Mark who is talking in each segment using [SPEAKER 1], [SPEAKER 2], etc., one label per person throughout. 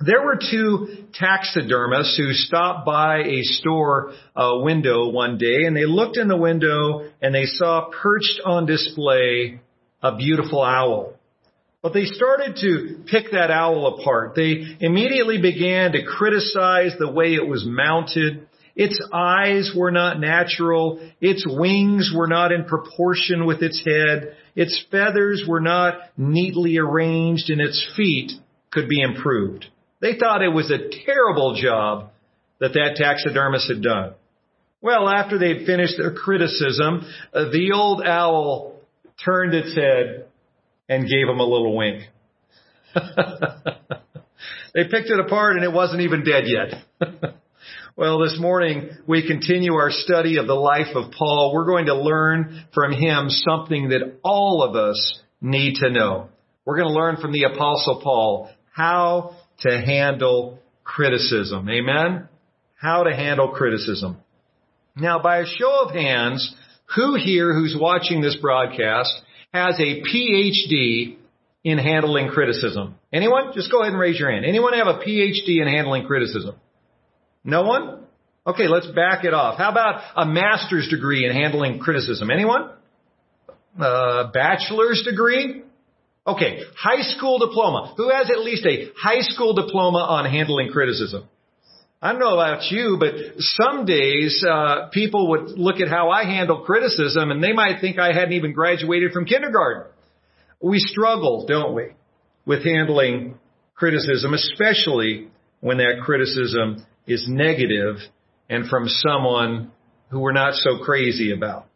[SPEAKER 1] There were two taxidermists who stopped by a store uh, window one day and they looked in the window and they saw perched on display a beautiful owl. But they started to pick that owl apart. They immediately began to criticize the way it was mounted. Its eyes were not natural. Its wings were not in proportion with its head. Its feathers were not neatly arranged and its feet could be improved. They thought it was a terrible job that that taxidermist had done. Well, after they'd finished their criticism, uh, the old owl turned its head and gave him a little wink. they picked it apart and it wasn't even dead yet. well, this morning we continue our study of the life of Paul. We're going to learn from him something that all of us need to know. We're going to learn from the apostle Paul how to handle criticism. Amen? How to handle criticism. Now, by a show of hands, who here who's watching this broadcast has a PhD in handling criticism? Anyone? Just go ahead and raise your hand. Anyone have a PhD in handling criticism? No one? Okay, let's back it off. How about a master's degree in handling criticism? Anyone? A bachelor's degree? Okay, high school diploma. Who has at least a high school diploma on handling criticism? I don't know about you, but some days uh, people would look at how I handle criticism and they might think I hadn't even graduated from kindergarten. We struggle, don't we, with handling criticism, especially when that criticism is negative and from someone who we're not so crazy about.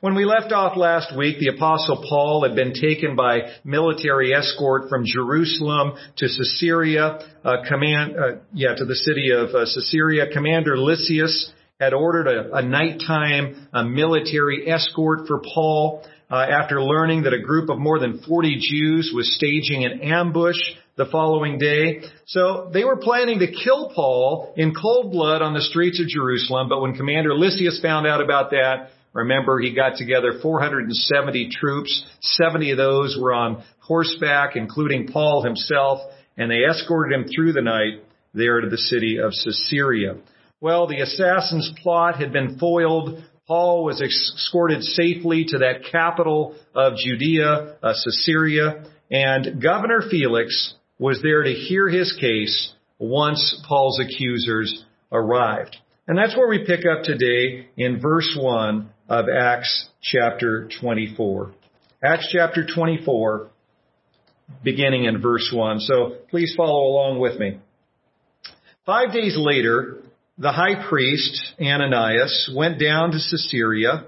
[SPEAKER 1] When we left off last week, the apostle Paul had been taken by military escort from Jerusalem to Caesarea, uh, command, uh, yeah, to the city of uh, Caesarea. Commander Lysias had ordered a, a nighttime a military escort for Paul uh, after learning that a group of more than 40 Jews was staging an ambush the following day. So they were planning to kill Paul in cold blood on the streets of Jerusalem, but when Commander Lysias found out about that, Remember, he got together 470 troops. 70 of those were on horseback, including Paul himself, and they escorted him through the night there to the city of Caesarea. Well, the assassin's plot had been foiled. Paul was escorted safely to that capital of Judea, uh, Caesarea, and Governor Felix was there to hear his case once Paul's accusers arrived. And that's where we pick up today in verse 1 of Acts chapter 24. Acts chapter 24, beginning in verse 1. So please follow along with me. Five days later, the high priest, Ananias, went down to Caesarea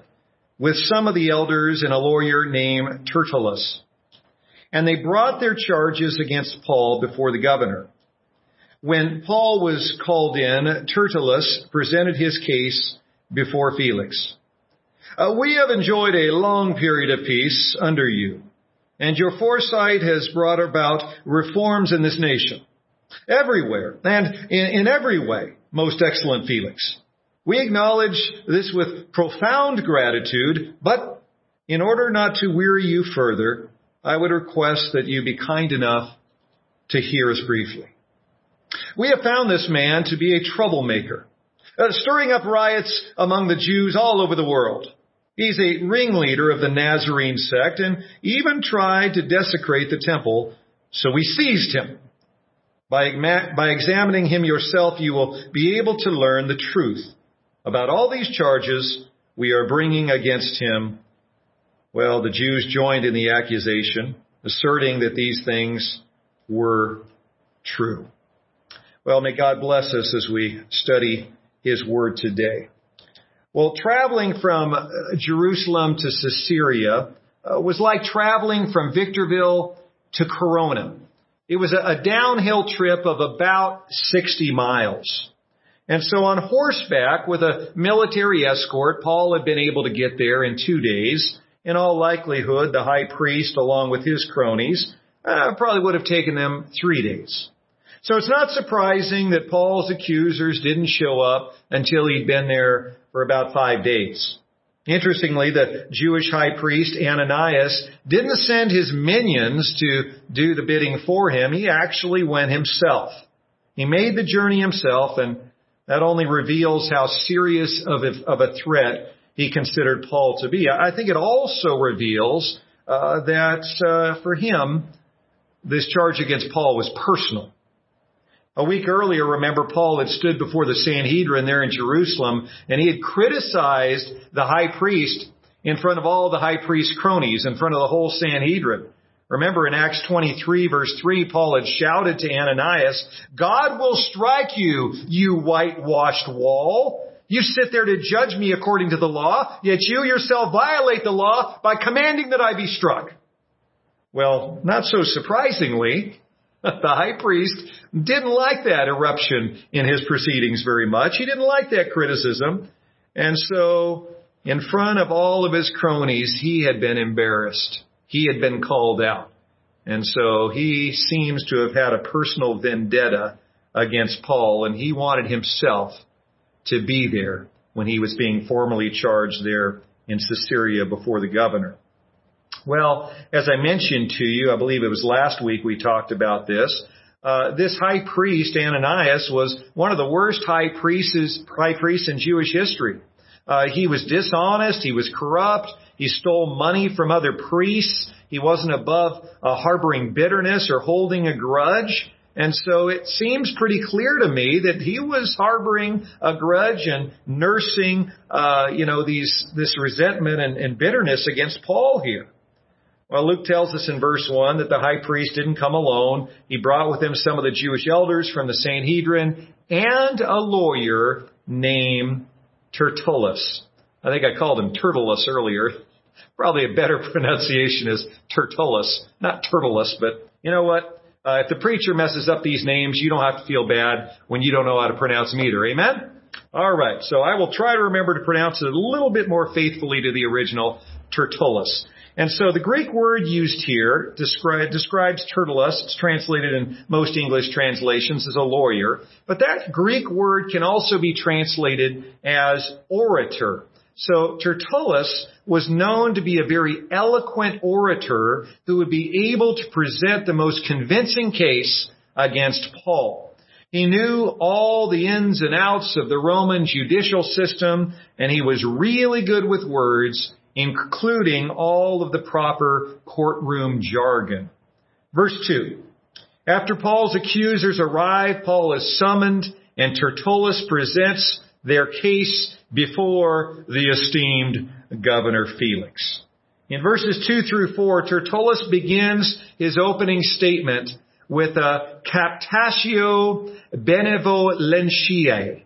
[SPEAKER 1] with some of the elders and a lawyer named Tertullus. And they brought their charges against Paul before the governor. When Paul was called in, Tertullus presented his case before Felix. Uh, we have enjoyed a long period of peace under you, and your foresight has brought about reforms in this nation. Everywhere, and in, in every way, most excellent Felix. We acknowledge this with profound gratitude, but in order not to weary you further, I would request that you be kind enough to hear us briefly. We have found this man to be a troublemaker, uh, stirring up riots among the Jews all over the world. He's a ringleader of the Nazarene sect and even tried to desecrate the temple, so we seized him. By, by examining him yourself, you will be able to learn the truth about all these charges we are bringing against him. Well, the Jews joined in the accusation, asserting that these things were true. Well, may God bless us as we study his word today. Well, traveling from uh, Jerusalem to Caesarea uh, was like traveling from Victorville to Corona. It was a, downhill trip of about 60 miles. And so on horseback with a military escort, Paul had been able to get there in two days. In all likelihood, the high priest, along with his cronies, uh, probably would have taken them three days. So it's not surprising that Paul's accusers didn't show up until he'd been there for about five days. Interestingly, the Jewish high priest Ananias didn't send his minions to do the bidding for him. He actually went himself. He made the journey himself and that only reveals how serious of a, of a threat he considered Paul to be. I think it also reveals uh, that uh, for him, this charge against Paul was personal. A week earlier, remember, Paul had stood before the Sanhedrin there in Jerusalem, and he had criticized the high priest in front of all the high priest's cronies, in front of the whole Sanhedrin. Remember in Acts 23 verse 3, Paul had shouted to Ananias, God will strike you, you whitewashed wall. You sit there to judge me according to the law, yet you yourself violate the law by commanding that I be struck. Well, not so surprisingly, the high priest didn't like that eruption in his proceedings very much. He didn't like that criticism. And so, in front of all of his cronies, he had been embarrassed. He had been called out. And so he seems to have had a personal vendetta against Paul, and he wanted himself to be there when he was being formally charged there in Caesarea before the governor. Well, as I mentioned to you, I believe it was last week we talked about this. Uh, this high priest Ananias was one of the worst high priests, high priests in Jewish history. Uh, he was dishonest. He was corrupt. He stole money from other priests. He wasn't above uh, harboring bitterness or holding a grudge. And so it seems pretty clear to me that he was harboring a grudge and nursing, uh, you know, these this resentment and, and bitterness against Paul here. Well, Luke tells us in verse 1 that the high priest didn't come alone. He brought with him some of the Jewish elders from the Sanhedrin and a lawyer named Tertullus. I think I called him Turtulus earlier. Probably a better pronunciation is Tertullus, not Turtulus, but you know what? Uh, if the preacher messes up these names, you don't have to feel bad when you don't know how to pronounce them either. Amen? All right. So I will try to remember to pronounce it a little bit more faithfully to the original Tertullus. And so the Greek word used here describe, describes Tertullus. It's translated in most English translations as a lawyer. But that Greek word can also be translated as orator. So Tertullus was known to be a very eloquent orator who would be able to present the most convincing case against Paul. He knew all the ins and outs of the Roman judicial system, and he was really good with words, including all of the proper courtroom jargon. Verse 2. After Paul's accusers arrive, Paul is summoned and Tertullus presents their case before the esteemed Governor Felix. In verses 2 through 4, Tertullus begins his opening statement with a captatio benevolentiae,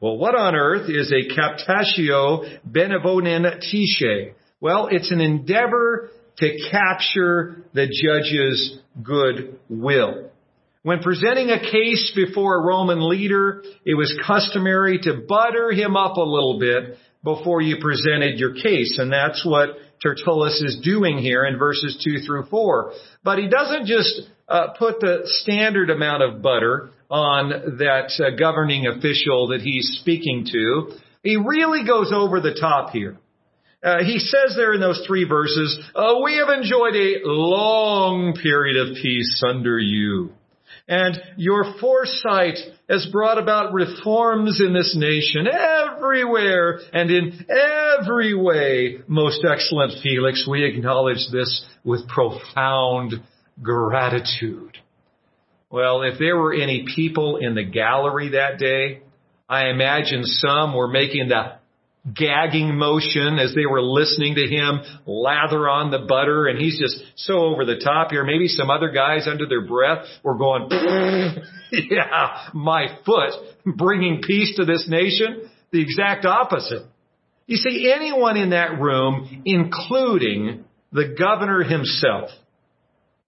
[SPEAKER 1] well, what on earth is a captatio benevolentiae? Well, it's an endeavor to capture the judge's good will. When presenting a case before a Roman leader, it was customary to butter him up a little bit before you presented your case. And that's what Tertullus is doing here in verses 2 through 4. But he doesn't just uh, put the standard amount of butter on that uh, governing official that he's speaking to. He really goes over the top here. Uh, he says there in those three verses, uh, we have enjoyed a long period of peace under you. And your foresight has brought about reforms in this nation everywhere and in every way. Most excellent Felix, we acknowledge this with profound gratitude. Well, if there were any people in the gallery that day, I imagine some were making the gagging motion as they were listening to him lather on the butter and he's just so over the top here. Maybe some other guys under their breath were going, yeah, my foot bringing peace to this nation. The exact opposite. You see, anyone in that room, including the governor himself,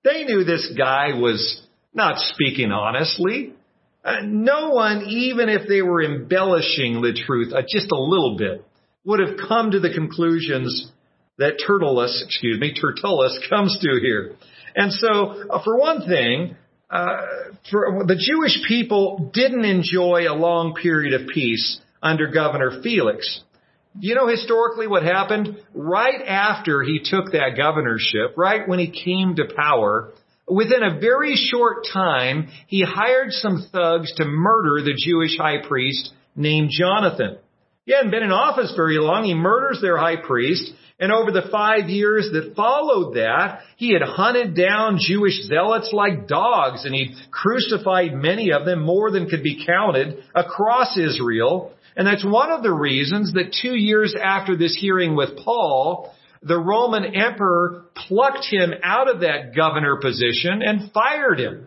[SPEAKER 1] they knew this guy was not speaking honestly. Uh, no one, even if they were embellishing the truth uh, just a little bit, would have come to the conclusions that Tertullus, excuse me, Tertullus comes to here. And so, uh, for one thing, uh, for the Jewish people didn't enjoy a long period of peace under Governor Felix. You know historically what happened? Right after he took that governorship, right when he came to power, within a very short time, he hired some thugs to murder the Jewish high priest named Jonathan. He hadn't been in office very long. He murders their high priest. And over the five years that followed that, he had hunted down Jewish zealots like dogs and he'd crucified many of them, more than could be counted, across Israel. And that's one of the reasons that two years after this hearing with Paul, the Roman emperor plucked him out of that governor position and fired him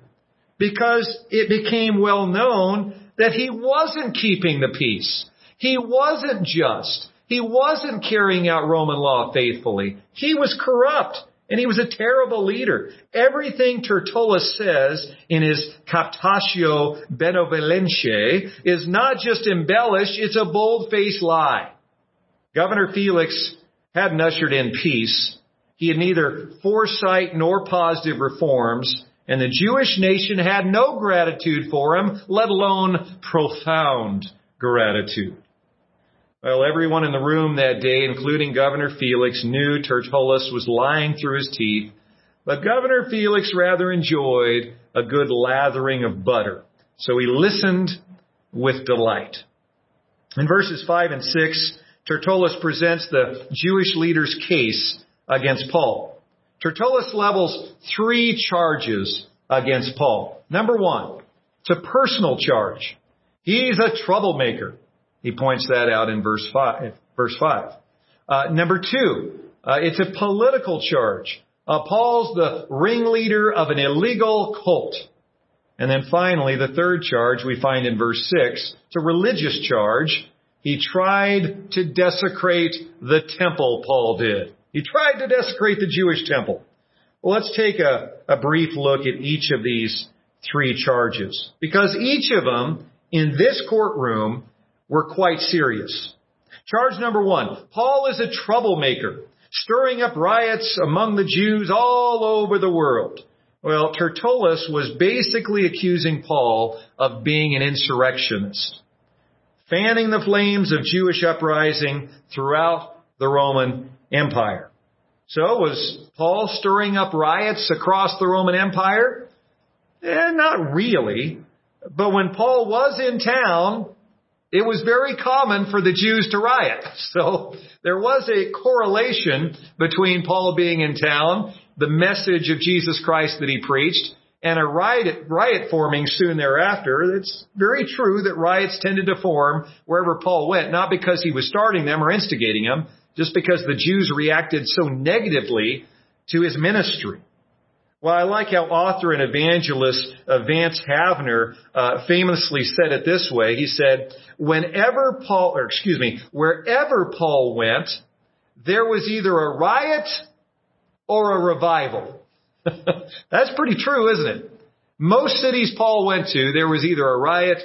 [SPEAKER 1] because it became well known that he wasn't keeping the peace. He wasn't just. He wasn't carrying out Roman law faithfully. He was corrupt and he was a terrible leader. Everything Tertullus says in his Captatio Benevolentiae is not just embellished, it's a bold-faced lie. Governor Felix hadn't ushered in peace. He had neither foresight nor positive reforms, and the Jewish nation had no gratitude for him, let alone profound gratitude. Well, everyone in the room that day, including Governor Felix, knew Tertullus was lying through his teeth, but Governor Felix rather enjoyed a good lathering of butter. So he listened with delight. In verses 5 and 6, Tertullus presents the Jewish leader's case against Paul. Tertullus levels three charges against Paul. Number one, it's a personal charge. He's a troublemaker. He points that out in verse 5. Verse 5. Uh, number two, uh, it's a political charge. Uh, Paul's the ringleader of an illegal cult. And then finally, the third charge we find in verse 6, it's a religious charge. He tried to desecrate the temple, Paul did. He tried to desecrate the Jewish temple. Well, let's take a, a brief look at each of these three charges. Because each of them in this courtroom were quite serious. Charge number one, Paul is a troublemaker, stirring up riots among the Jews all over the world. Well, Tertullus was basically accusing Paul of being an insurrectionist, fanning the flames of Jewish uprising throughout the Roman Empire. So was Paul stirring up riots across the Roman Empire? Eh, not really. But when Paul was in town, it was very common for the Jews to riot. So there was a correlation between Paul being in town, the message of Jesus Christ that he preached, and a riot, riot forming soon thereafter. It's very true that riots tended to form wherever Paul went, not because he was starting them or instigating them, just because the Jews reacted so negatively to his ministry. Well, I like how author and evangelist uh, Vance Havner uh, famously said it this way. He said, "Whenever Paul, or excuse me, wherever Paul went, there was either a riot or a revival." That's pretty true, isn't it? Most cities Paul went to, there was either a riot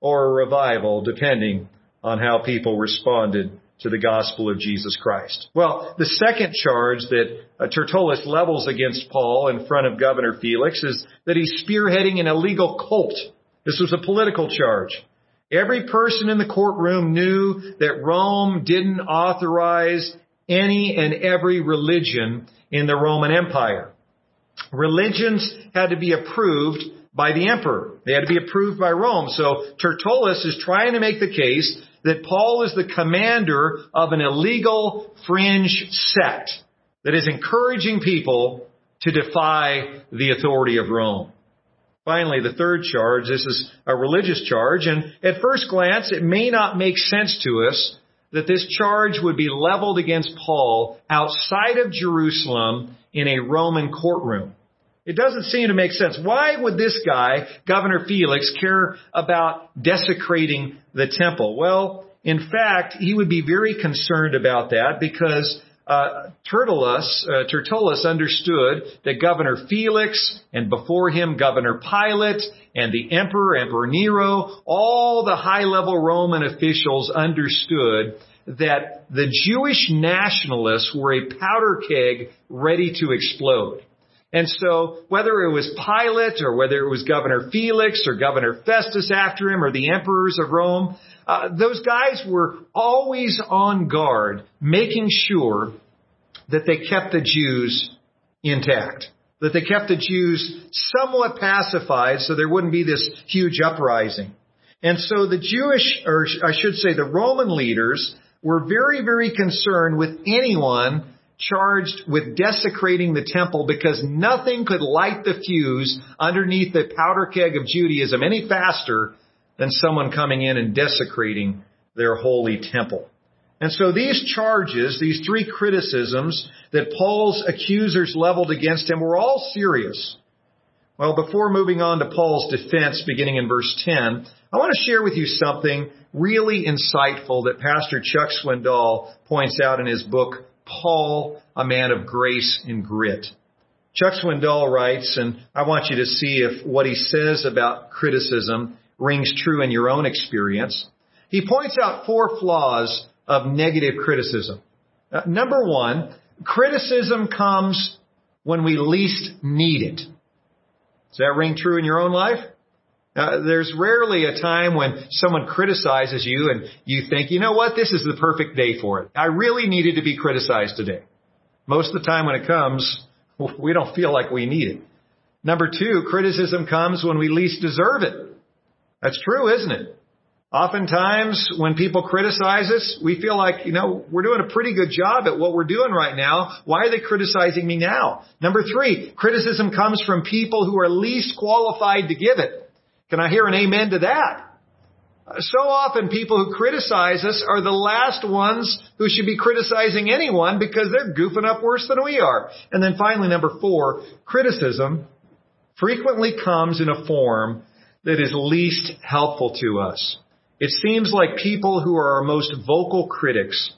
[SPEAKER 1] or a revival, depending on how people responded to the gospel of Jesus Christ. Well, the second charge that uh, Tertullus levels against Paul in front of Governor Felix is that he's spearheading an illegal cult. This was a political charge. Every person in the courtroom knew that Rome didn't authorize any and every religion in the Roman Empire. Religions had to be approved by the emperor. They had to be approved by Rome. So Tertullus is trying to make the case that Paul is the commander of an illegal fringe sect that is encouraging people to defy the authority of Rome. Finally, the third charge, this is a religious charge, and at first glance, it may not make sense to us that this charge would be leveled against Paul outside of Jerusalem in a Roman courtroom. It doesn't seem to make sense. Why would this guy, Governor Felix, care about desecrating the temple? Well, in fact, he would be very concerned about that because uh, Tertullus, uh, Tertullus understood that Governor Felix and before him Governor Pilate and the Emperor, Emperor Nero, all the high level Roman officials understood that the Jewish nationalists were a powder keg ready to explode. And so whether it was Pilate or whether it was Governor Felix or Governor Festus after him or the emperors of Rome, uh, those guys were always on guard, making sure that they kept the Jews intact, that they kept the Jews somewhat pacified so there wouldn't be this huge uprising. And so the Jewish, or I should say the Roman leaders were very, very concerned with anyone charged with desecrating the temple because nothing could light the fuse underneath the powder keg of Judaism any faster than someone coming in and desecrating their holy temple. And so these charges, these three criticisms that Paul's accusers leveled against him were all serious. Well, before moving on to Paul's defense beginning in verse 10, I want to share with you something really insightful that Pastor Chuck Swindoll points out in his book, Paul, a man of grace and grit. Chuck Swindoll writes, and I want you to see if what he says about criticism rings true in your own experience. He points out four flaws of negative criticism. Uh, number one, criticism comes when we least need it. Does that ring true in your own life? Uh, there's rarely a time when someone criticizes you and you think, you know what, this is the perfect day for it. I really needed to be criticized today. Most of the time when it comes, we don't feel like we need it. Number two, criticism comes when we least deserve it. That's true, isn't it? Oftentimes when people criticize us, we feel like, you know, we're doing a pretty good job at what we're doing right now. Why are they criticizing me now? Number three, criticism comes from people who are least qualified to give it. Can I hear an amen to that? So often people who criticize us are the last ones who should be criticizing anyone because they're goofing up worse than we are. And then finally, number four, criticism frequently comes in a form that is least helpful to us. It seems like people who are our most vocal critics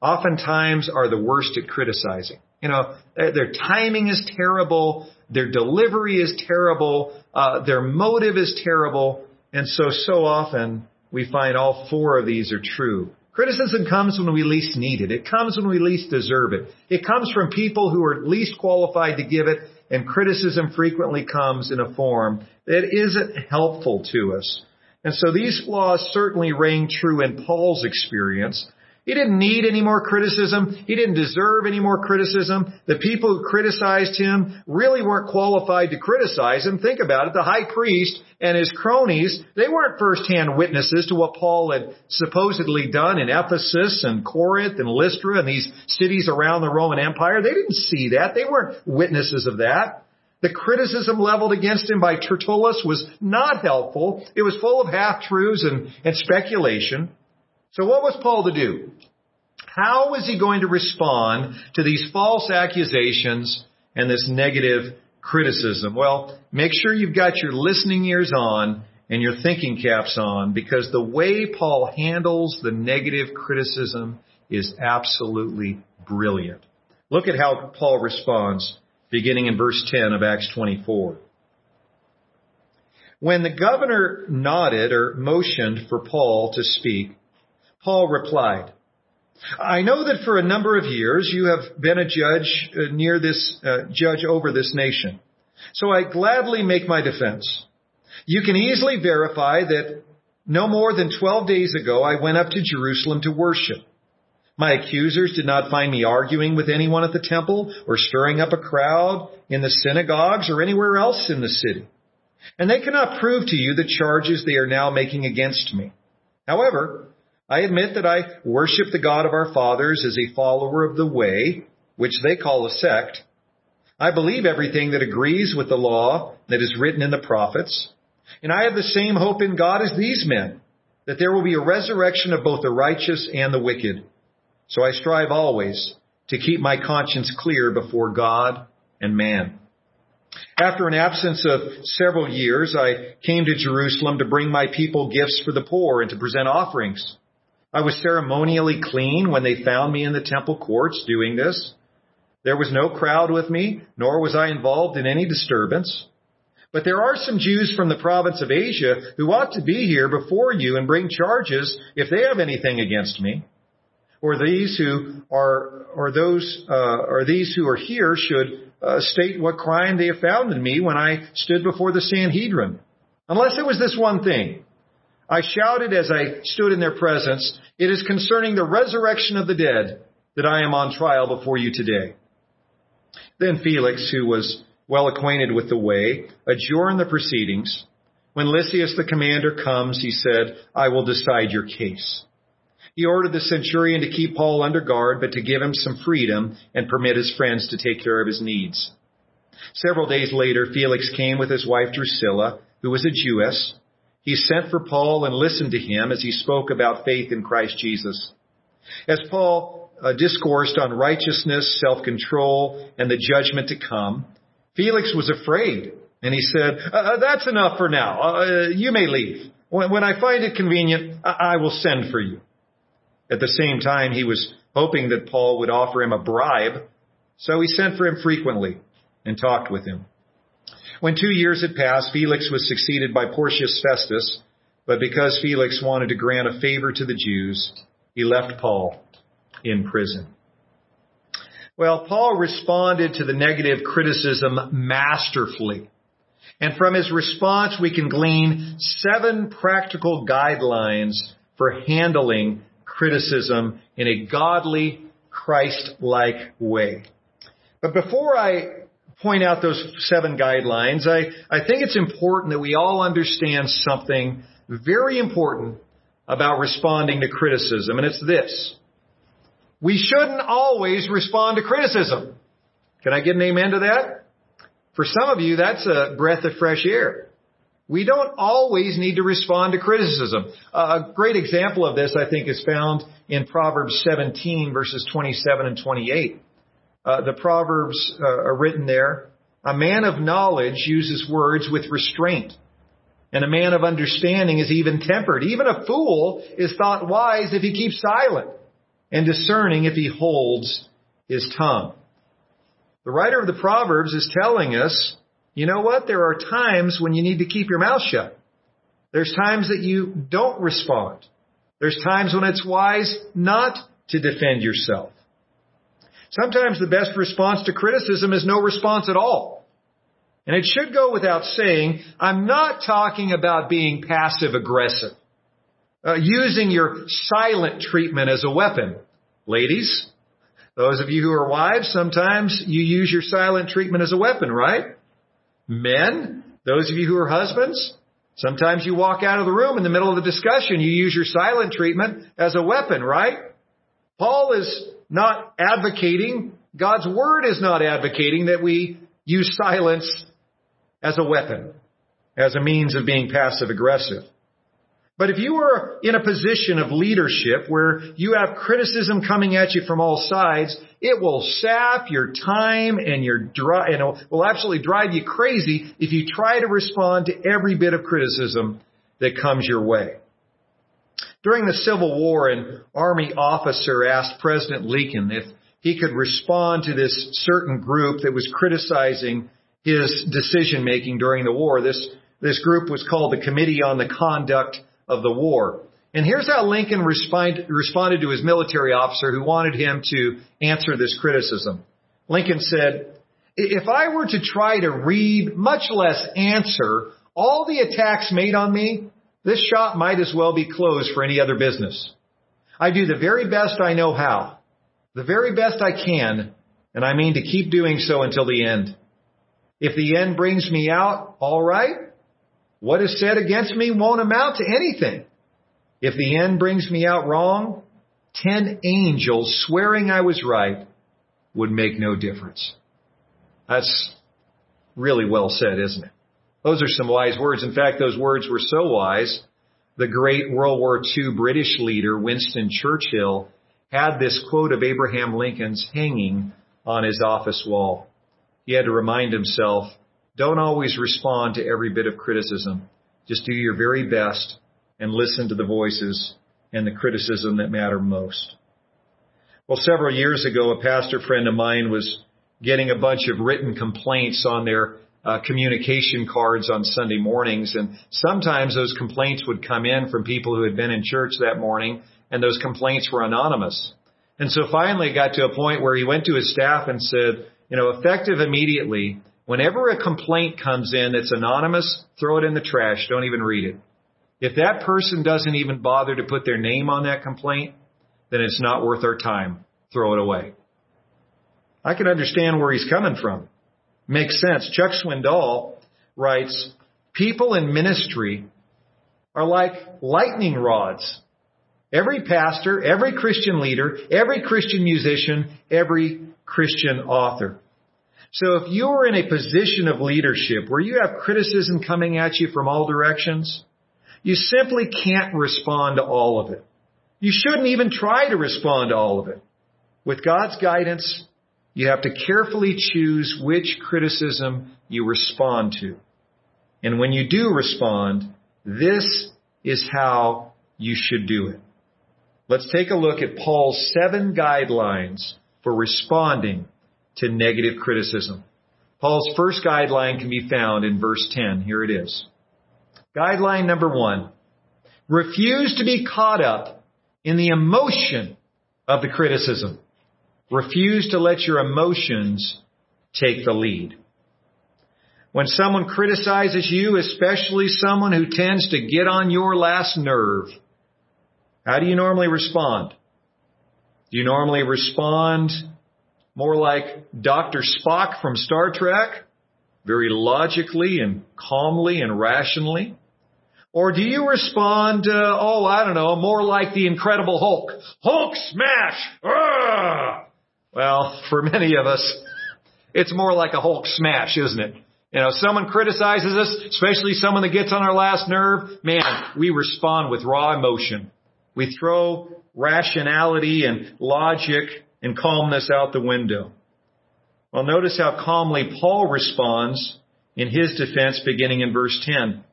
[SPEAKER 1] oftentimes are the worst at criticizing. You know, their timing is terrible, their delivery is terrible, uh, their motive is terrible, and so, so often we find all four of these are true. Criticism comes when we least need it. It comes when we least deserve it. It comes from people who are least qualified to give it, and criticism frequently comes in a form that isn't helpful to us. And so these flaws certainly rang true in Paul's experience, he didn't need any more criticism. He didn't deserve any more criticism. The people who criticized him really weren't qualified to criticize him. Think about it. The high priest and his cronies, they weren't firsthand witnesses to what Paul had supposedly done in Ephesus and Corinth and Lystra and these cities around the Roman Empire. They didn't see that. They weren't witnesses of that. The criticism leveled against him by Tertullus was not helpful. It was full of half-truths and, and speculation. So what was Paul to do? How was he going to respond to these false accusations and this negative criticism? Well, make sure you've got your listening ears on and your thinking caps on because the way Paul handles the negative criticism is absolutely brilliant. Look at how Paul responds beginning in verse 10 of Acts 24. When the governor nodded or motioned for Paul to speak, Paul replied, I know that for a number of years you have been a judge uh, near this, uh, judge over this nation. So I gladly make my defense. You can easily verify that no more than 12 days ago I went up to Jerusalem to worship. My accusers did not find me arguing with anyone at the temple or stirring up a crowd in the synagogues or anywhere else in the city. And they cannot prove to you the charges they are now making against me. However, I admit that I worship the God of our fathers as a follower of the way, which they call a sect. I believe everything that agrees with the law that is written in the prophets. And I have the same hope in God as these men, that there will be a resurrection of both the righteous and the wicked. So I strive always to keep my conscience clear before God and man. After an absence of several years, I came to Jerusalem to bring my people gifts for the poor and to present offerings. I was ceremonially clean when they found me in the temple courts doing this. There was no crowd with me, nor was I involved in any disturbance. But there are some Jews from the province of Asia who ought to be here before you and bring charges if they have anything against me. Or these who are, or those, uh, or these who are here should uh, state what crime they have found in me when I stood before the Sanhedrin. Unless it was this one thing. I shouted as I stood in their presence, it is concerning the resurrection of the dead that I am on trial before you today. Then Felix, who was well acquainted with the way, adjourned the proceedings. When Lysias the commander comes, he said, I will decide your case. He ordered the centurion to keep Paul under guard, but to give him some freedom and permit his friends to take care of his needs. Several days later, Felix came with his wife Drusilla, who was a Jewess. He sent for Paul and listened to him as he spoke about faith in Christ Jesus. As Paul uh, discoursed on righteousness, self-control, and the judgment to come, Felix was afraid, and he said, uh, uh "That's enough for now. Uh, you may leave. When, when I find it convenient, I-, I will send for you." At the same time, he was hoping that Paul would offer him a bribe, so he sent for him frequently and talked with him. When two years had passed, Felix was succeeded by Porcius Festus, but because Felix wanted to grant a favor to the Jews, he left Paul in prison. Well, Paul responded to the negative criticism masterfully. And from his response, we can glean seven practical guidelines for handling criticism in a godly, Christ-like way. But before I point out those seven guidelines, I, I think it's important that we all understand something very important about responding to criticism, and it's this. We shouldn't always respond to criticism. Can I get an amen to that? For some of you, that's a breath of fresh air. We don't always need to respond to criticism. a great example of this, I think, is found in Proverbs 17 verses 27 and 28. Uh, the Proverbs uh, are written there. A man of knowledge uses words with restraint. And a man of understanding is even tempered. Even a fool is thought wise if he keeps silent and discerning if he holds his tongue. The writer of the Proverbs is telling us, you know what? There are times when you need to keep your mouth shut. There's times that you don't respond. There's times when it's wise not to defend yourself. Sometimes the best response to criticism is no response at all. And it should go without saying, I'm not talking about being passive aggressive. Uh, using your silent treatment as a weapon. Ladies, those of you who are wives, sometimes you use your silent treatment as a weapon, right? Men, those of you who are husbands, sometimes you walk out of the room in the middle of the discussion, you use your silent treatment as a weapon, right? Paul is not advocating, God's Word is not advocating that we use silence as a weapon, as a means of being passive aggressive. But if you are in a position of leadership where you have criticism coming at you from all sides, it will sap your time and your dry, and it will absolutely drive you crazy if you try to respond to every bit of criticism that comes your way. During the Civil War, an Army officer asked President Lincoln if he could respond to this certain group that was criticizing his decision making during the war. This, this group was called the Committee on the Conduct of the War. And here's how Lincoln respond, responded to his military officer who wanted him to answer this criticism. Lincoln said, if I were to try to read, much less answer, all the attacks made on me, this shop might as well be closed for any other business. I do the very best I know how, the very best I can, and I mean to keep doing so until the end. If the end brings me out, all right. What is said against me won't amount to anything. If the end brings me out wrong, ten angels swearing I was right would make no difference. That's really well said, isn't it? Those are some wise words. In fact, those words were so wise, the great World War II British leader Winston Churchill had this quote of Abraham Lincoln's hanging on his office wall. He had to remind himself, don't always respond to every bit of criticism. Just do your very best and listen to the voices and the criticism that matter most. Well, several years ago, a pastor friend of mine was getting a bunch of written complaints on their uh, communication cards on Sunday mornings, and sometimes those complaints would come in from people who had been in church that morning, and those complaints were anonymous. And so finally it got to a point where he went to his staff and said, you know, effective immediately. Whenever a complaint comes in that's anonymous, throw it in the trash. Don't even read it. If that person doesn't even bother to put their name on that complaint, then it's not worth our time. Throw it away. I can understand where he's coming from. Makes sense. Chuck Swindoll writes, people in ministry are like lightning rods. Every pastor, every Christian leader, every Christian musician, every Christian author. So if you're in a position of leadership where you have criticism coming at you from all directions, you simply can't respond to all of it. You shouldn't even try to respond to all of it. With God's guidance, you have to carefully choose which criticism you respond to. And when you do respond, this is how you should do it. Let's take a look at Paul's seven guidelines for responding to negative criticism. Paul's first guideline can be found in verse 10. Here it is. Guideline number one. Refuse to be caught up in the emotion of the criticism. Refuse to let your emotions take the lead. When someone criticizes you, especially someone who tends to get on your last nerve, how do you normally respond? Do you normally respond more like Dr. Spock from Star Trek? Very logically and calmly and rationally? Or do you respond, uh, oh, I don't know, more like the Incredible Hulk? Hulk smash! Ah! Well, for many of us, it's more like a Hulk smash, isn't it? You know, someone criticizes us, especially someone that gets on our last nerve, man, we respond with raw emotion. We throw rationality and logic and calmness out the window. Well, notice how calmly Paul responds in his defense beginning in verse 10.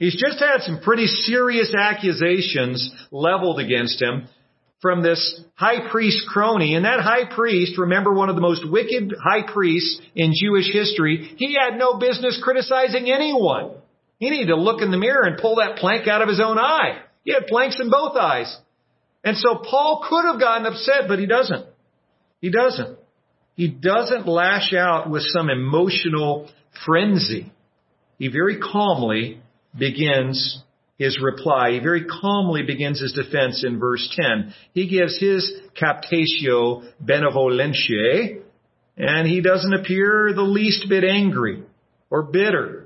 [SPEAKER 1] He's just had some pretty serious accusations leveled against him from this high priest crony. And that high priest, remember one of the most wicked high priests in Jewish history, he had no business criticizing anyone. He needed to look in the mirror and pull that plank out of his own eye. He had planks in both eyes. And so Paul could have gotten upset, but he doesn't. He doesn't. He doesn't lash out with some emotional frenzy. He very calmly begins his reply. He very calmly begins his defense in verse 10. He gives his captatio benevolentiae, and he doesn't appear the least bit angry or bitter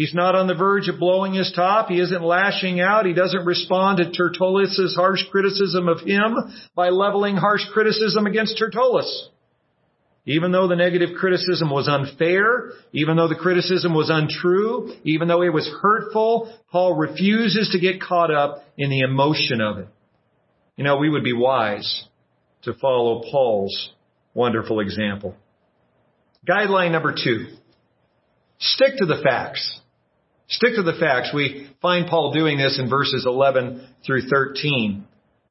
[SPEAKER 1] He's not on the verge of blowing his top. He isn't lashing out. He doesn't respond to Tertullus' harsh criticism of him by leveling harsh criticism against Tertullus. Even though the negative criticism was unfair, even though the criticism was untrue, even though it was hurtful, Paul refuses to get caught up in the emotion of it. You know, we would be wise to follow Paul's wonderful example. Guideline number two. Stick to the facts. Stick to the facts. We find Paul doing this in verses 11 through 13.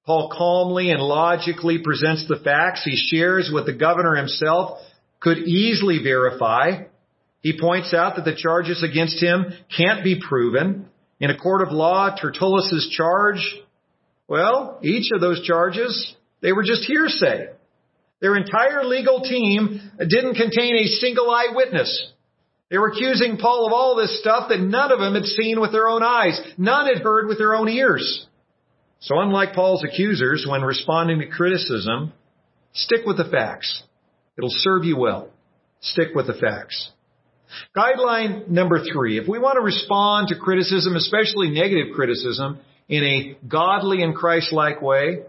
[SPEAKER 1] Paul calmly and logically presents the facts. He shares what the governor himself could easily verify. He points out that the charges against him can't be proven. In a court of law, Tertullus' charge, well, each of those charges, they were just hearsay. Their entire legal team didn't contain a single eyewitness. They were accusing Paul of all this stuff that none of them had seen with their own eyes. None had heard with their own ears. So unlike Paul's accusers, when responding to criticism, stick with the facts. It'll serve you well. Stick with the facts. Guideline number three. If we want to respond to criticism, especially negative criticism, in a godly and Christ-like way,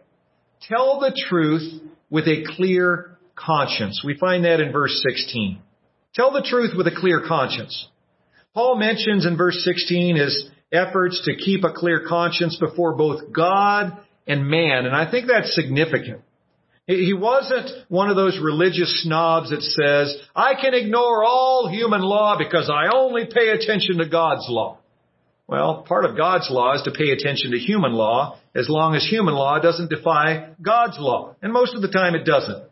[SPEAKER 1] tell the truth with a clear conscience. We find that in verse 16. Tell the truth with a clear conscience. Paul mentions in verse 16 his efforts to keep a clear conscience before both God and man, and I think that's significant. He wasn't one of those religious snobs that says, I can ignore all human law because I only pay attention to God's law. Well, part of God's law is to pay attention to human law as long as human law doesn't defy God's law. And most of the time it doesn't.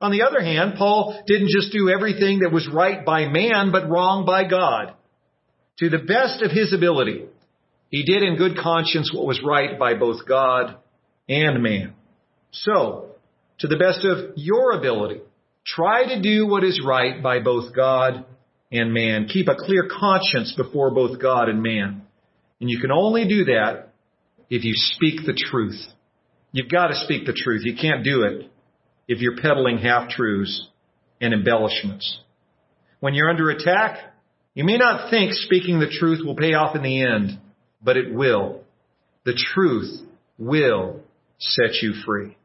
[SPEAKER 1] On the other hand, Paul didn't just do everything that was right by man, but wrong by God. To the best of his ability, he did in good conscience what was right by both God and man. So, to the best of your ability, Try to do what is right by both God and man. Keep a clear conscience before both God and man. And you can only do that if you speak the truth. You've got to speak the truth. You can't do it if you're peddling half truths and embellishments. When you're under attack, you may not think speaking the truth will pay off in the end, but it will. The truth will set you free.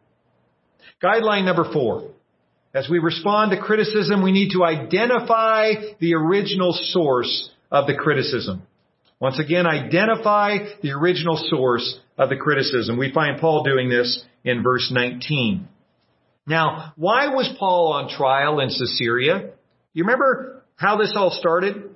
[SPEAKER 1] Guideline number four. As we respond to criticism, we need to identify the original source of the criticism. Once again, identify the original source of the criticism. We find Paul doing this in verse 19. Now, why was Paul on trial in Caesarea? You remember how this all started?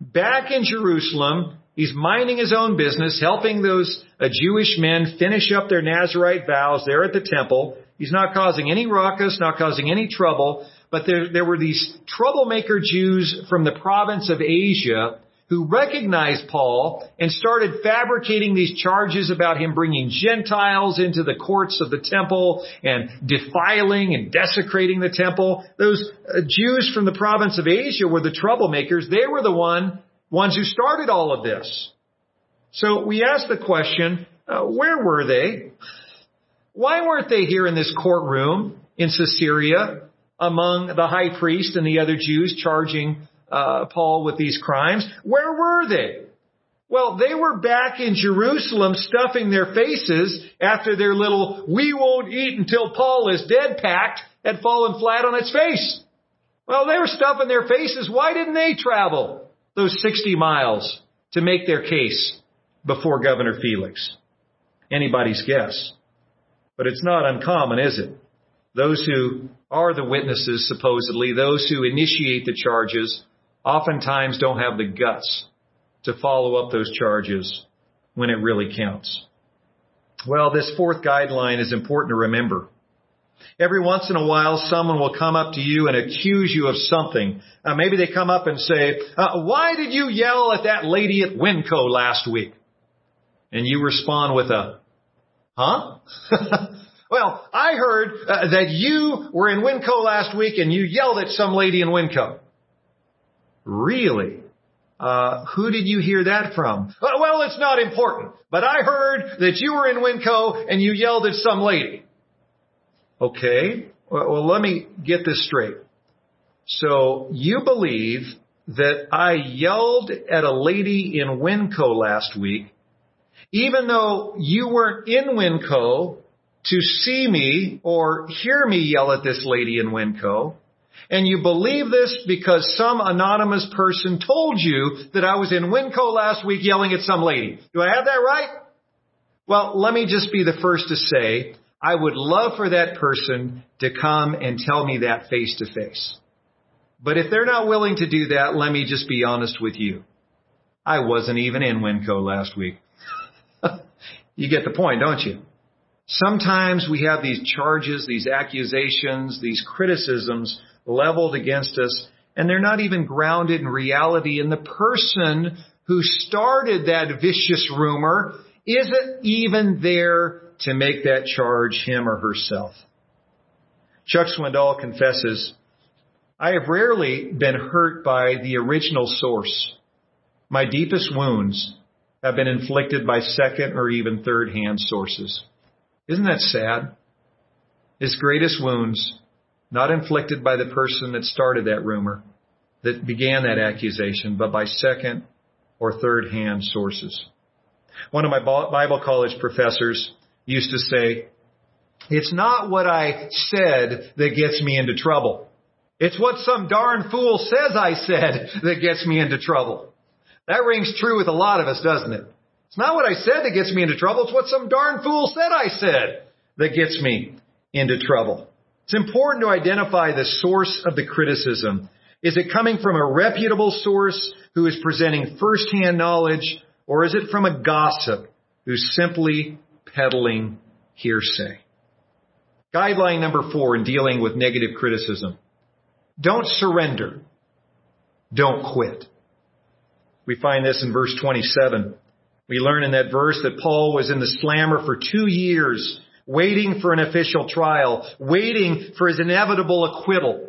[SPEAKER 1] Back in Jerusalem, he's minding his own business, helping those uh, Jewish men finish up their Nazarite vows there at the temple. He's not causing any ruckus, not causing any trouble, but there, there were these troublemaker Jews from the province of Asia who recognized Paul and started fabricating these charges about him bringing Gentiles into the courts of the temple and defiling and desecrating the temple. Those uh, Jews from the province of Asia were the troublemakers. They were the one, ones who started all of this. So we ask the question, uh, where were they? Why weren't they here in this courtroom in Caesarea among the high priest and the other Jews charging uh, Paul with these crimes? Where were they? Well, they were back in Jerusalem stuffing their faces after their little we won't eat until Paul is dead pact had fallen flat on its face. Well, they were stuffing their faces. Why didn't they travel those 60 miles to make their case before Governor Felix? Anybody's guess. But it's not uncommon, is it? Those who are the witnesses, supposedly, those who initiate the charges, oftentimes don't have the guts to follow up those charges when it really counts. Well, this fourth guideline is important to remember. Every once in a while, someone will come up to you and accuse you of something. Uh, maybe they come up and say, uh, why did you yell at that lady at Winco last week? And you respond with a, Huh? well, I heard uh, that you were in Winco last week and you yelled at some lady in Winco. Really? Uh, who did you hear that from? Uh, well, it's not important, but I heard that you were in Winco and you yelled at some lady. Okay. Well, well, let me get this straight. So you believe that I yelled at a lady in Winco last week even though you weren't in Winco to see me or hear me yell at this lady in Winco, and you believe this because some anonymous person told you that I was in Winco last week yelling at some lady. Do I have that right? Well, let me just be the first to say, I would love for that person to come and tell me that face to face. But if they're not willing to do that, let me just be honest with you. I wasn't even in Winco last week. You get the point, don't you? Sometimes we have these charges, these accusations, these criticisms leveled against us, and they're not even grounded in reality. And the person who started that vicious rumor isn't even there to make that charge him or herself. Chuck Swindoll confesses, I have rarely been hurt by the original source. My deepest wounds have been inflicted by second or even third hand sources. Isn't that sad? His greatest wounds, not inflicted by the person that started that rumor, that began that accusation, but by second or third hand sources. One of my Bible college professors used to say, it's not what I said that gets me into trouble. It's what some darn fool says I said that gets me into trouble. That rings true with a lot of us, doesn't it? It's not what I said that gets me into trouble. It's what some darn fool said I said that gets me into trouble. It's important to identify the source of the criticism. Is it coming from a reputable source who is presenting firsthand knowledge, or is it from a gossip who's simply peddling hearsay? Guideline number four in dealing with negative criticism. Don't surrender. Don't quit. We find this in verse 27. We learn in that verse that Paul was in the slammer for two years waiting for an official trial, waiting for his inevitable acquittal.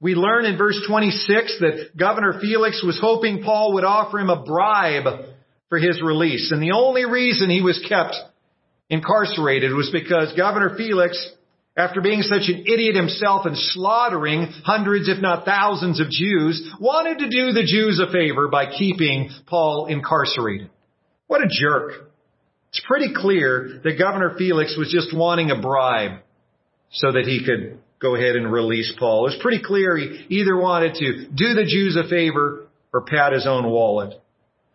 [SPEAKER 1] We learn in verse 26 that Governor Felix was hoping Paul would offer him a bribe for his release. And the only reason he was kept incarcerated was because Governor Felix, after being such an idiot himself and slaughtering hundreds, if not thousands of Jews, wanted to do the Jews a favor by keeping Paul incarcerated. What a jerk. It's pretty clear that Governor Felix was just wanting a bribe so that he could go ahead and release Paul. It was pretty clear he either wanted to do the Jews a favor or pad his own wallet.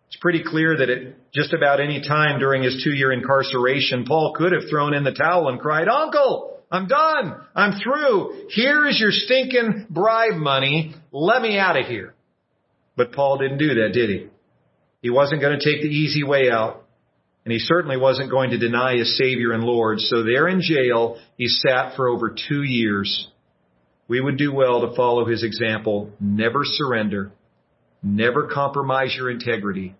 [SPEAKER 1] It's pretty clear that at just about any time during his two year incarceration, Paul could have thrown in the towel and cried, Uncle, I'm done. I'm through. Here is your stinking bribe money. Let me out of here. But Paul didn't do that, did he? He wasn't going to take the easy way out. And he certainly wasn't going to deny his Savior and Lord. So there in jail, he sat for over two years. We would do well to follow his example. Never surrender. Never compromise your integrity.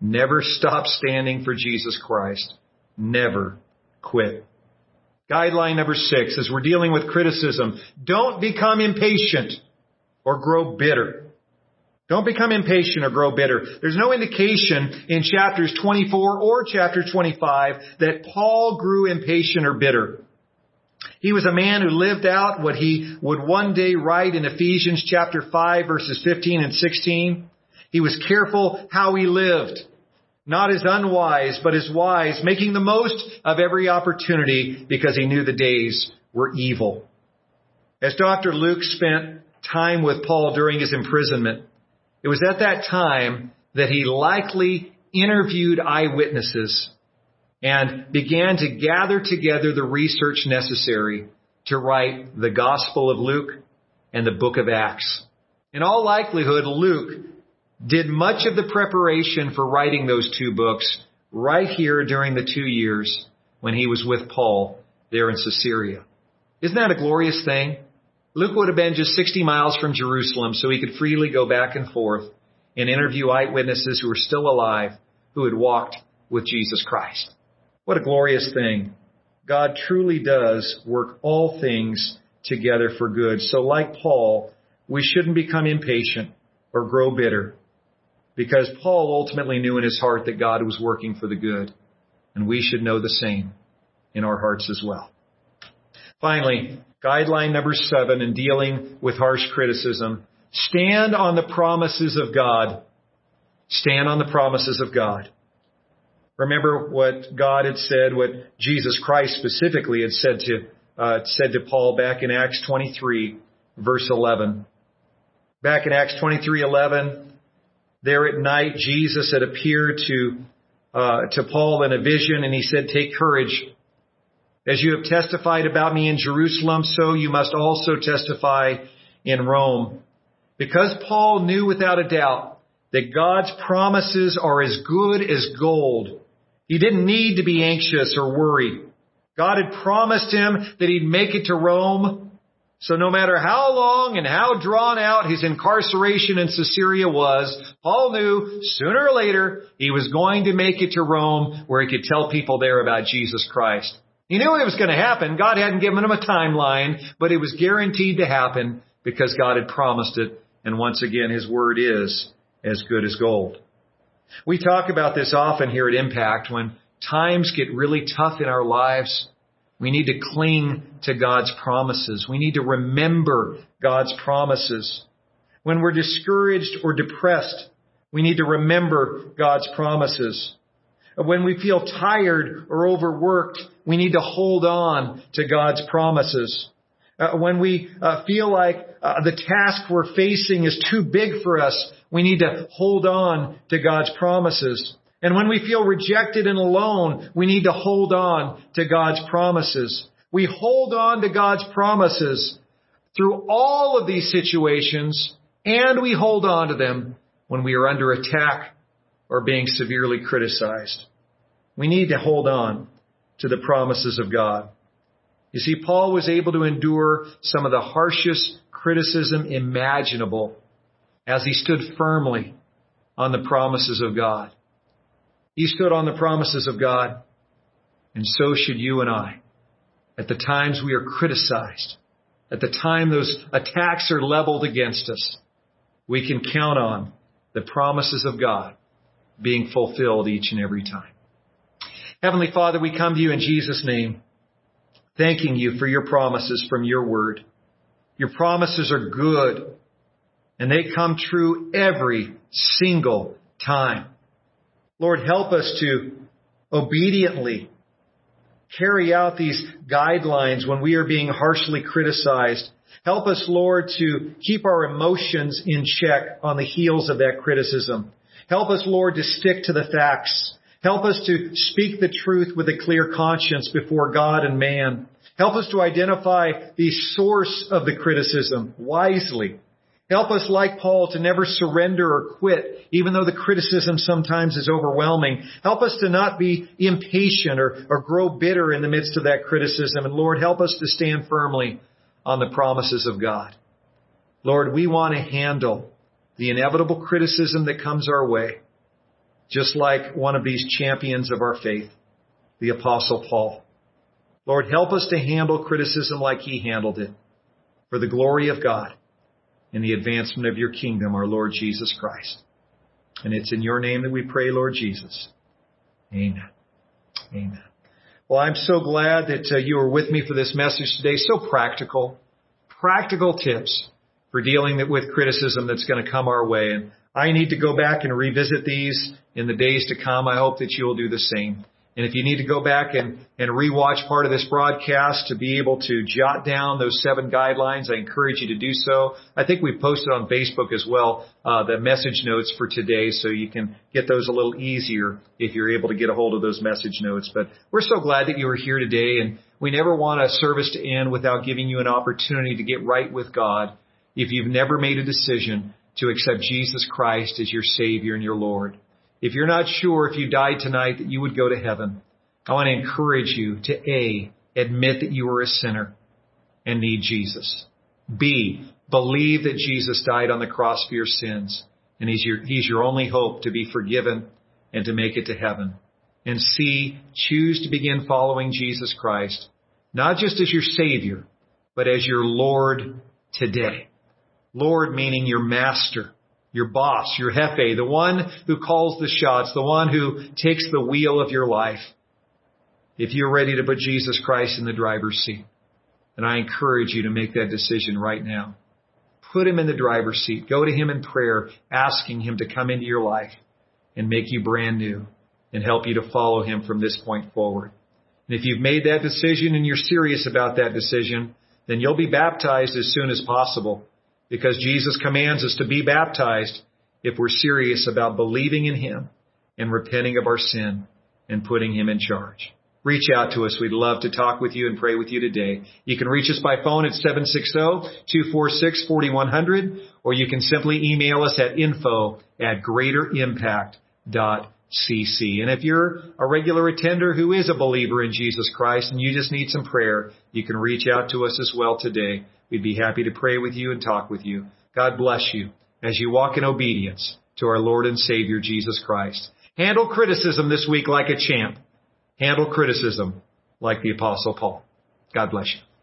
[SPEAKER 1] Never stop standing for Jesus Christ. Never quit. Guideline number six, as we're dealing with criticism, don't become impatient or grow bitter. Don't become impatient or grow bitter. There's no indication in chapters 24 or chapter 25 that Paul grew impatient or bitter. He was a man who lived out what he would one day write in Ephesians chapter 5 verses 15 and 16. He was careful how he lived. Not as unwise, but as wise, making the most of every opportunity because he knew the days were evil. As Dr. Luke spent time with Paul during his imprisonment, it was at that time that he likely interviewed eyewitnesses and began to gather together the research necessary to write the Gospel of Luke and the book of Acts. In all likelihood, Luke did much of the preparation for writing those two books right here during the two years when he was with Paul there in Caesarea. Isn't that a glorious thing? Luke would have been just 60 miles from Jerusalem, so he could freely go back and forth and interview eyewitnesses who were still alive who had walked with Jesus Christ. What a glorious thing. God truly does work all things together for good. So like Paul, we shouldn't become impatient or grow bitter because Paul ultimately knew in his heart that God was working for the good. And we should know the same in our hearts as well. Finally, Guideline number seven in dealing with harsh criticism. Stand on the promises of God. Stand on the promises of God. Remember what God had said, what Jesus Christ specifically had said to, uh, said to Paul back in Acts 23 verse 11. Back in Acts 23:11, there at night, Jesus had appeared to uh, to Paul in a vision, and he said, "Take courage. As you have testified about me in Jerusalem, so you must also testify in Rome. Because Paul knew without a doubt that God's promises are as good as gold, he didn't need to be anxious or worry. God had promised him that he'd make it to Rome. So no matter how long and how drawn out his incarceration in Caesarea was, Paul knew sooner or later he was going to make it to Rome where he could tell people there about Jesus Christ. He knew it was going to happen. God hadn't given him a timeline, but it was guaranteed to happen because God had promised it. And once again, His word is as good as gold. We talk about this often here at Impact when times get really tough in our lives. We need to cling to God's promises. We need to remember God's promises. When we're discouraged or depressed, we need to remember God's promises. When we feel tired or overworked, we need to hold on to God's promises. Uh, when we uh, feel like uh, the task we're facing is too big for us, we need to hold on to God's promises. And when we feel rejected and alone, we need to hold on to God's promises. We hold on to God's promises through all of these situations, and we hold on to them when we are under attack or being severely criticized. We need to hold on to the promises of God. You see, Paul was able to endure some of the harshest criticism imaginable as he stood firmly on the promises of God. He stood on the promises of God, and so should you and I. at the times we are criticized, at the time those attacks are leveled against us, we can count on the promises of God being fulfilled each and every time. Heavenly Father, we come to you in Jesus' name, thanking you for your promises from your word. Your promises are good and they come true every single time. Lord, help us to obediently carry out these guidelines when we are being harshly criticized. Help us, Lord, to keep our emotions in check on the heels of that criticism. Help us, Lord, to stick to the facts. Help us to speak the truth with a clear conscience before God and man. Help us to identify the source of the criticism wisely. Help us, like Paul, to never surrender or quit, even though the criticism sometimes is overwhelming. Help us to not be impatient or, or grow bitter in the midst of that criticism. And Lord, help us to stand firmly on the promises of God. Lord, we want to handle the inevitable criticism that comes our way, just like one of these champions of our faith, the Apostle Paul. Lord, help us to handle criticism like he handled it for the glory of God and the advancement of your kingdom, our Lord Jesus Christ. And it's in your name that we pray, Lord Jesus. Amen. Amen. Well, I'm so glad that uh, you were with me for this message today. So practical, practical tips for dealing with criticism that's going to come our way. And I need to go back and revisit these in the days to come. I hope that you will do the same. And if you need to go back and, and rewatch part of this broadcast to be able to jot down those seven guidelines, I encourage you to do so. I think we've posted on Facebook as well uh, the message notes for today, so you can get those a little easier if you're able to get a hold of those message notes. But we're so glad that you were here today, and we never want a service to end without giving you an opportunity to get right with God if you've never made a decision to accept Jesus Christ as your Savior and your Lord. If you're not sure if you died tonight that you would go to heaven, I want to encourage you to A, admit that you are a sinner and need Jesus. B, believe that Jesus died on the cross for your sins and he's your, he's your only hope to be forgiven and to make it to heaven. And C, choose to begin following Jesus Christ, not just as your Savior, but as your Lord today. Lord meaning your Master, your boss, your jefe, the one who calls the shots, the one who takes the wheel of your life. If you're ready to put Jesus Christ in the driver's seat, then I encourage you to make that decision right now. Put him in the driver's seat. Go to him in prayer, asking him to come into your life and make you brand new and help you to follow him from this point forward. And if you've made that decision and you're serious about that decision, then you'll be baptized as soon as possible because Jesus commands us to be baptized if we're serious about believing in Him and repenting of our sin and putting Him in charge. Reach out to us. We'd love to talk with you and pray with you today. You can reach us by phone at 760-246-4100 or you can simply email us at info at greaterimpact.cc. And if you're a regular attender who is a believer in Jesus Christ and you just need some prayer, you can reach out to us as well today. We'd be happy to pray with you and talk with you. God bless you as you walk in obedience to our Lord and Savior Jesus Christ. Handle criticism this week like a champ. Handle criticism like the Apostle Paul. God bless you.